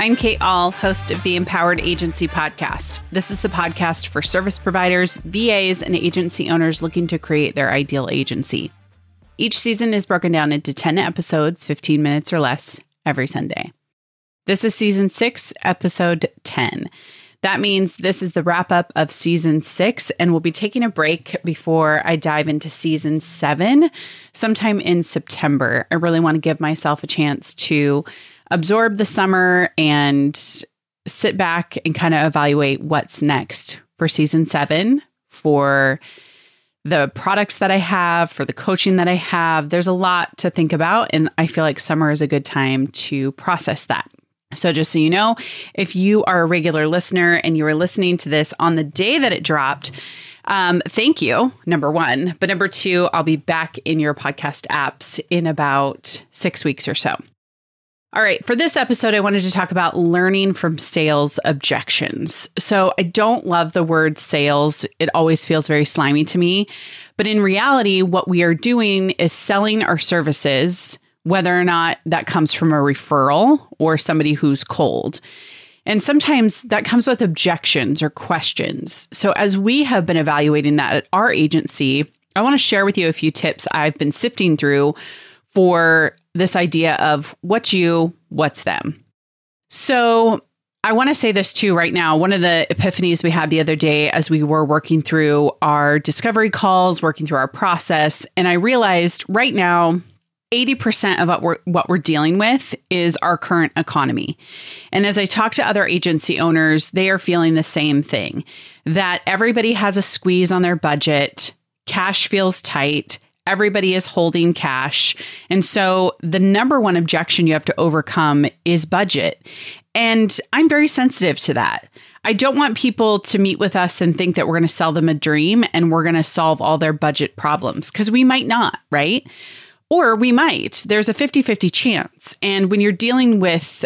I'm Kate Ahl, host of the Empowered Agency Podcast. This is the podcast for service providers, VAs, and agency owners looking to create their ideal agency. Each season is broken down into 10 episodes, 15 minutes or less, every Sunday. This is season six, episode 10. That means this is the wrap up of season six, and we'll be taking a break before I dive into season seven sometime in September. I really want to give myself a chance to absorb the summer and sit back and kind of evaluate what's next for season seven for the products that I have, for the coaching that I have. There's a lot to think about, and I feel like summer is a good time to process that. So, just so you know, if you are a regular listener and you are listening to this on the day that it dropped, um, thank you, number one. But number two, I'll be back in your podcast apps in about six weeks or so. All right, for this episode, I wanted to talk about learning from sales objections. So, I don't love the word sales, it always feels very slimy to me. But in reality, what we are doing is selling our services, whether or not that comes from a referral or somebody who's cold. And sometimes that comes with objections or questions. So, as we have been evaluating that at our agency, I want to share with you a few tips I've been sifting through for this idea of what's you, what's them. So I want to say this too right now. One of the epiphanies we had the other day as we were working through our discovery calls, working through our process, and I realized right now 80% of what we're what we're dealing with is our current economy. And as I talk to other agency owners, they are feeling the same thing that everybody has a squeeze on their budget, cash feels tight, everybody is holding cash. And so the number one objection you have to overcome is budget. And I'm very sensitive to that. I don't want people to meet with us and think that we're going to sell them a dream and we're going to solve all their budget problems because we might not, right? Or we might. There's a 50 50 chance. And when you're dealing with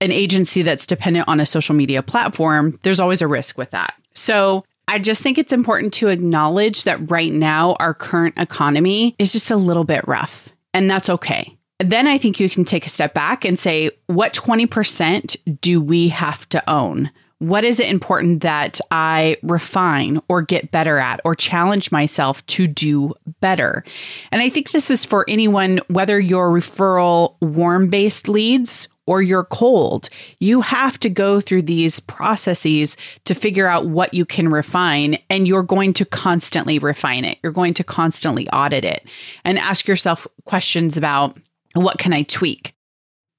an agency that's dependent on a social media platform, there's always a risk with that. So I just think it's important to acknowledge that right now our current economy is just a little bit rough, and that's okay. Then I think you can take a step back and say, what 20% do we have to own? What is it important that I refine or get better at or challenge myself to do better? And I think this is for anyone, whether you're referral warm based leads or you're cold. You have to go through these processes to figure out what you can refine, and you're going to constantly refine it. You're going to constantly audit it and ask yourself questions about what can I tweak?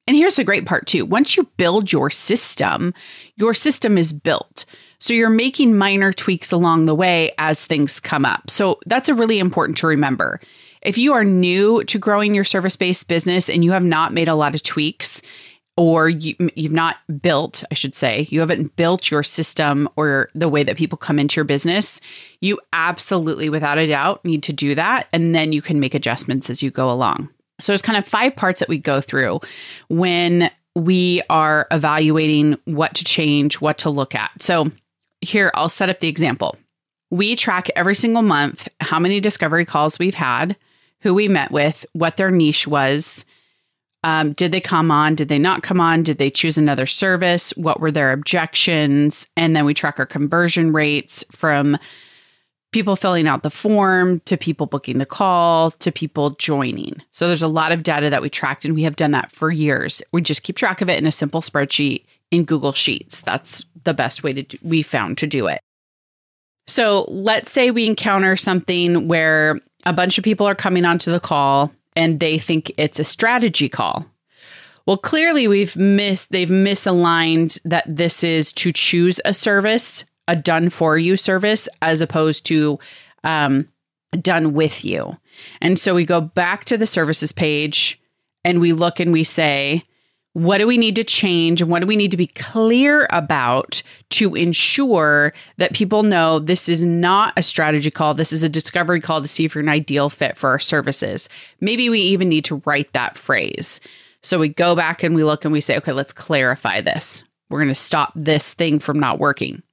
And here's the great part too. Once you build your system, your system is built. So you're making minor tweaks along the way as things come up. So that's a really important to remember. If you are new to growing your service based business and you have not made a lot of tweaks, or you, you've not built, I should say, you haven't built your system or the way that people come into your business, you absolutely, without a doubt, need to do that. And then you can make adjustments as you go along. So there's kind of five parts that we go through when we are evaluating what to change, what to look at. So here, I'll set up the example. We track every single month how many discovery calls we've had, who we met with, what their niche was, um, did they come on? Did they not come on? Did they choose another service? What were their objections? And then we track our conversion rates from people filling out the form to people booking the call to people joining. So there's a lot of data that we tracked, and we have done that for years. We just keep track of it in a simple spreadsheet in Google Sheets. That's the best way to do, we found to do it. So let's say we encounter something where a bunch of people are coming onto the call and they think it's a strategy call. Well, clearly we've missed, they've misaligned that this is to choose a service, a done for you service, as opposed to um, done with you. And so we go back to the services page and we look and we say, what do we need to change and what do we need to be clear about to ensure that people know this is not a strategy call this is a discovery call to see if you're an ideal fit for our services. Maybe we even need to write that phrase. So we go back and we look and we say okay let's clarify this. We're going to stop this thing from not working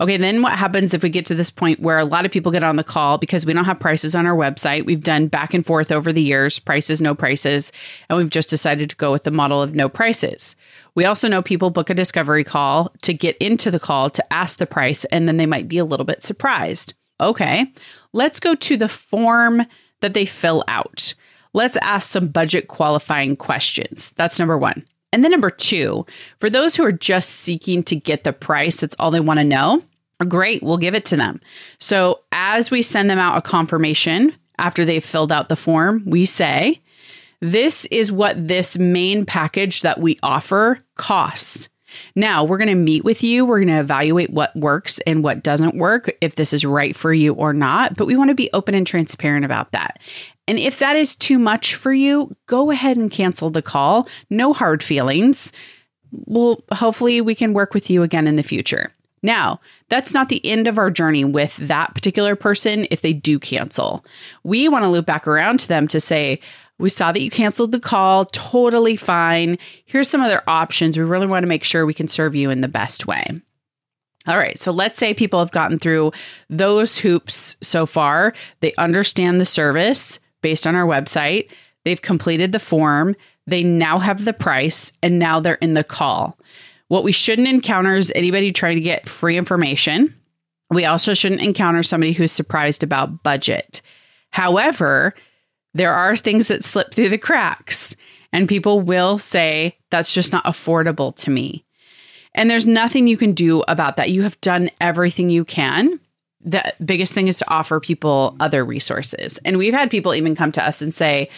Okay, then what happens if we get to this point where a lot of people get on the call because we don't have prices on our website? We've done back and forth over the years, prices, no prices, and we've just decided to go with the model of no prices. We also know people book a discovery call to get into the call to ask the price, and then they might be a little bit surprised. Okay, let's go to the form that they fill out. Let's ask some budget qualifying questions. That's number one. And then number two, for those who are just seeking to get the price, that's all they want to know Great, we'll give it to them. So as we send them out a confirmation after they've filled out the form, we say, This is what this main package that we offer costs. Now we're going to meet with you. We're going to evaluate what works and what doesn't work, if this is right for you or not. But we want to be open and transparent about that. And if that is too much for you, go ahead and cancel the call. No hard feelings. Well, hopefully, we can work with you again in the future. Now, that's not the end of our journey with that particular person if they do cancel. We want to loop back around to them to say, we saw that you canceled the call, totally fine. Here's some other options. We really want to make sure we can serve you in the best way. All right, so let's say people have gotten through those hoops so far. They understand the service based on our website, they've completed the form, they now have the price, and now they're in the call. What we shouldn't encounter is anybody trying to get free information. We also shouldn't encounter somebody who's surprised about budget. However, there are things that slip through the cracks, and people will say, that's just not affordable to me. And there's nothing you can do about that. You have done everything you can. The biggest thing is to offer people other resources. And we've had people even come to us and say,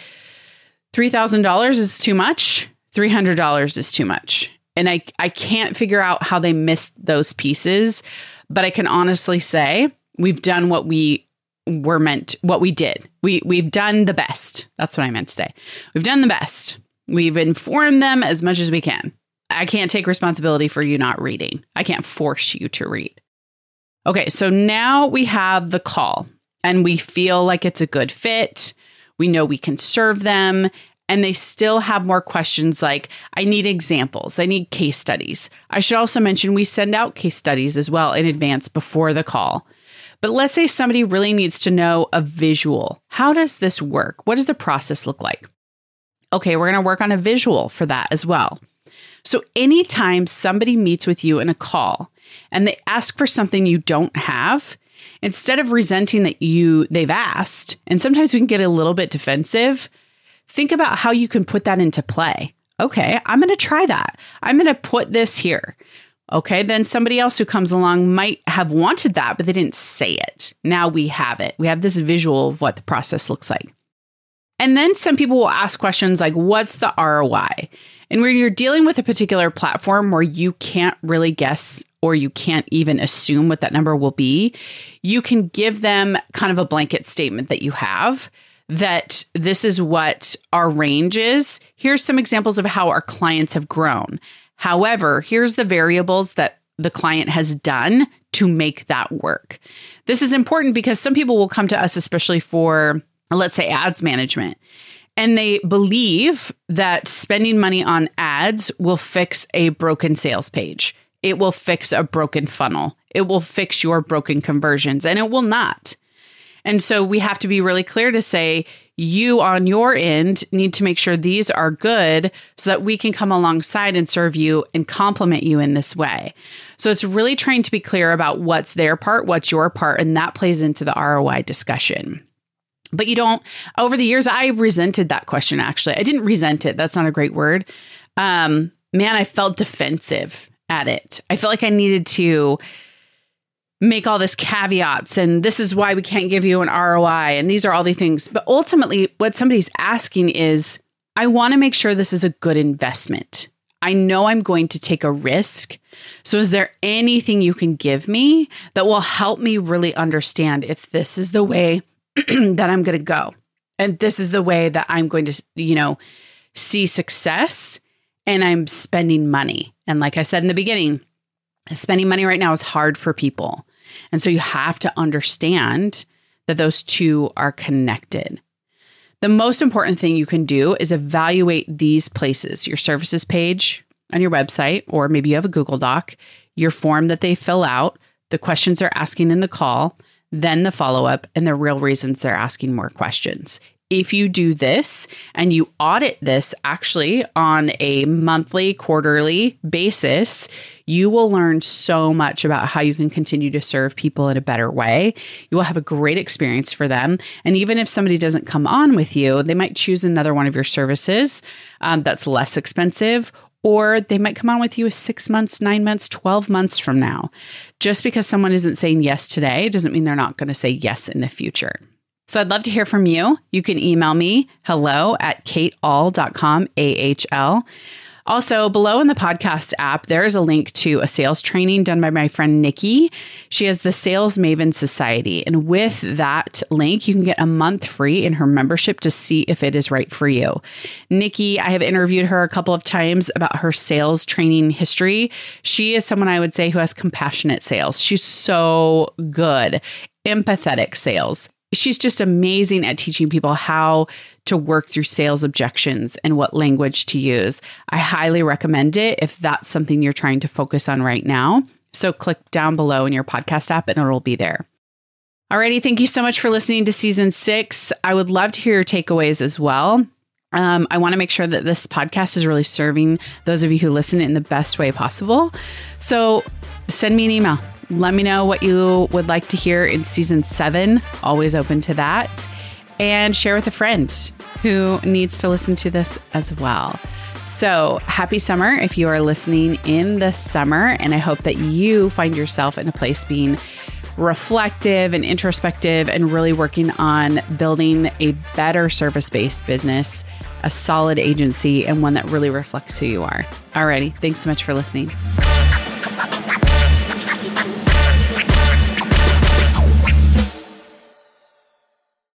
$3,000 is too much, $300 is too much and I I can't figure out how they missed those pieces, but I can honestly say we've done what we were meant what we did. We we've done the best. That's what I meant to say. We've done the best. We've informed them as much as we can. I can't take responsibility for you not reading. I can't force you to read. Okay, so now we have the call and we feel like it's a good fit. We know we can serve them and they still have more questions like I need examples, I need case studies. I should also mention we send out case studies as well in advance before the call. But let's say somebody really needs to know a visual. How does this work? What does the process look like? Okay, we're going to work on a visual for that as well. So anytime somebody meets with you in a call and they ask for something you don't have, instead of resenting that you they've asked, and sometimes we can get a little bit defensive, think about how you can put that into play. Okay, I'm going to try that. I'm going to put this here. Okay, then somebody else who comes along might have wanted that, but they didn't say it. Now we have it. We have this visual of what the process looks like. And then some people will ask questions like, What's the ROI? And when you're dealing with a particular platform where you can't really guess or you can't even assume what that number will be, you can give them kind of a blanket statement that you have that this is what our range is. Here's some examples of how our clients have grown. However, here's the variables that the client has done to make that work. This is important because some people will come to us, especially for, let's say, ads management, and they believe that spending money on ads will fix a broken sales page. It will fix a broken funnel. It will fix your broken conversions, and it will not. And so we have to be really clear to say, you on your end need to make sure these are good so that we can come alongside and serve you and complement you in this way. So it's really trying to be clear about what's their part, what's your part, and that plays into the ROI discussion. But you don't, over the years, I resented that question actually. I didn't resent it. That's not a great word. Um, man, I felt defensive at it. I felt like I needed to make all this caveats and this is why we can't give you an ROI and these are all the things. But ultimately, what somebody's asking is, I want to make sure this is a good investment. I know I'm going to take a risk. So, is there anything you can give me that will help me really understand if this is the way that I'm going to go? And this is the way that I'm going to, you know, see success and I'm spending money. And like I said in the beginning, spending money right now is hard for people. And so you have to understand that those two are connected. The most important thing you can do is evaluate these places your services page on your website, or maybe you have a Google Doc, your form that they fill out, the questions they're asking in the call, then the follow up, and the real reasons they're asking more questions if you do this and you audit this actually on a monthly, quarterly basis, you will learn so much about how you can continue to serve people in a better way. You will have a great experience for them. And even if somebody doesn't come on with you, they might choose another one of your services um, that's less expensive. Or they might come on with you six months, nine months, 12 months from now. Just because someone isn't saying yes today doesn't mean they're not going to say yes in the future. So I'd love to hear from you. You can email me hello at kateahl.com, A-H-L. Also, below in the podcast app, there is a link to a sales training done by my friend Nikki. She has the Sales Maven Society. And with that link, you can get a month free in her membership to see if it is right for you. Nikki, I have interviewed her a couple of times about her sales training history. She is someone I would say who has compassionate sales. She's so good, empathetic sales she's just amazing at teaching people how to work through sales objections and what language to use. I highly recommend it if that's something you're trying to focus on right now. So click down below in your podcast app and it'll be there. Alrighty, thank you so much for listening to season six. I would love to hear your takeaways as well. Um, I want to make sure that this podcast is really serving those of you who listen in the best way possible. So send me an email let me know what you would like to hear in season seven. Always open to that. And share with a friend who needs to listen to this as well. So, happy summer if you are listening in the summer. And I hope that you find yourself in a place being reflective and introspective and really working on building a better service based business, a solid agency, and one that really reflects who you are. Alrighty. Thanks so much for listening.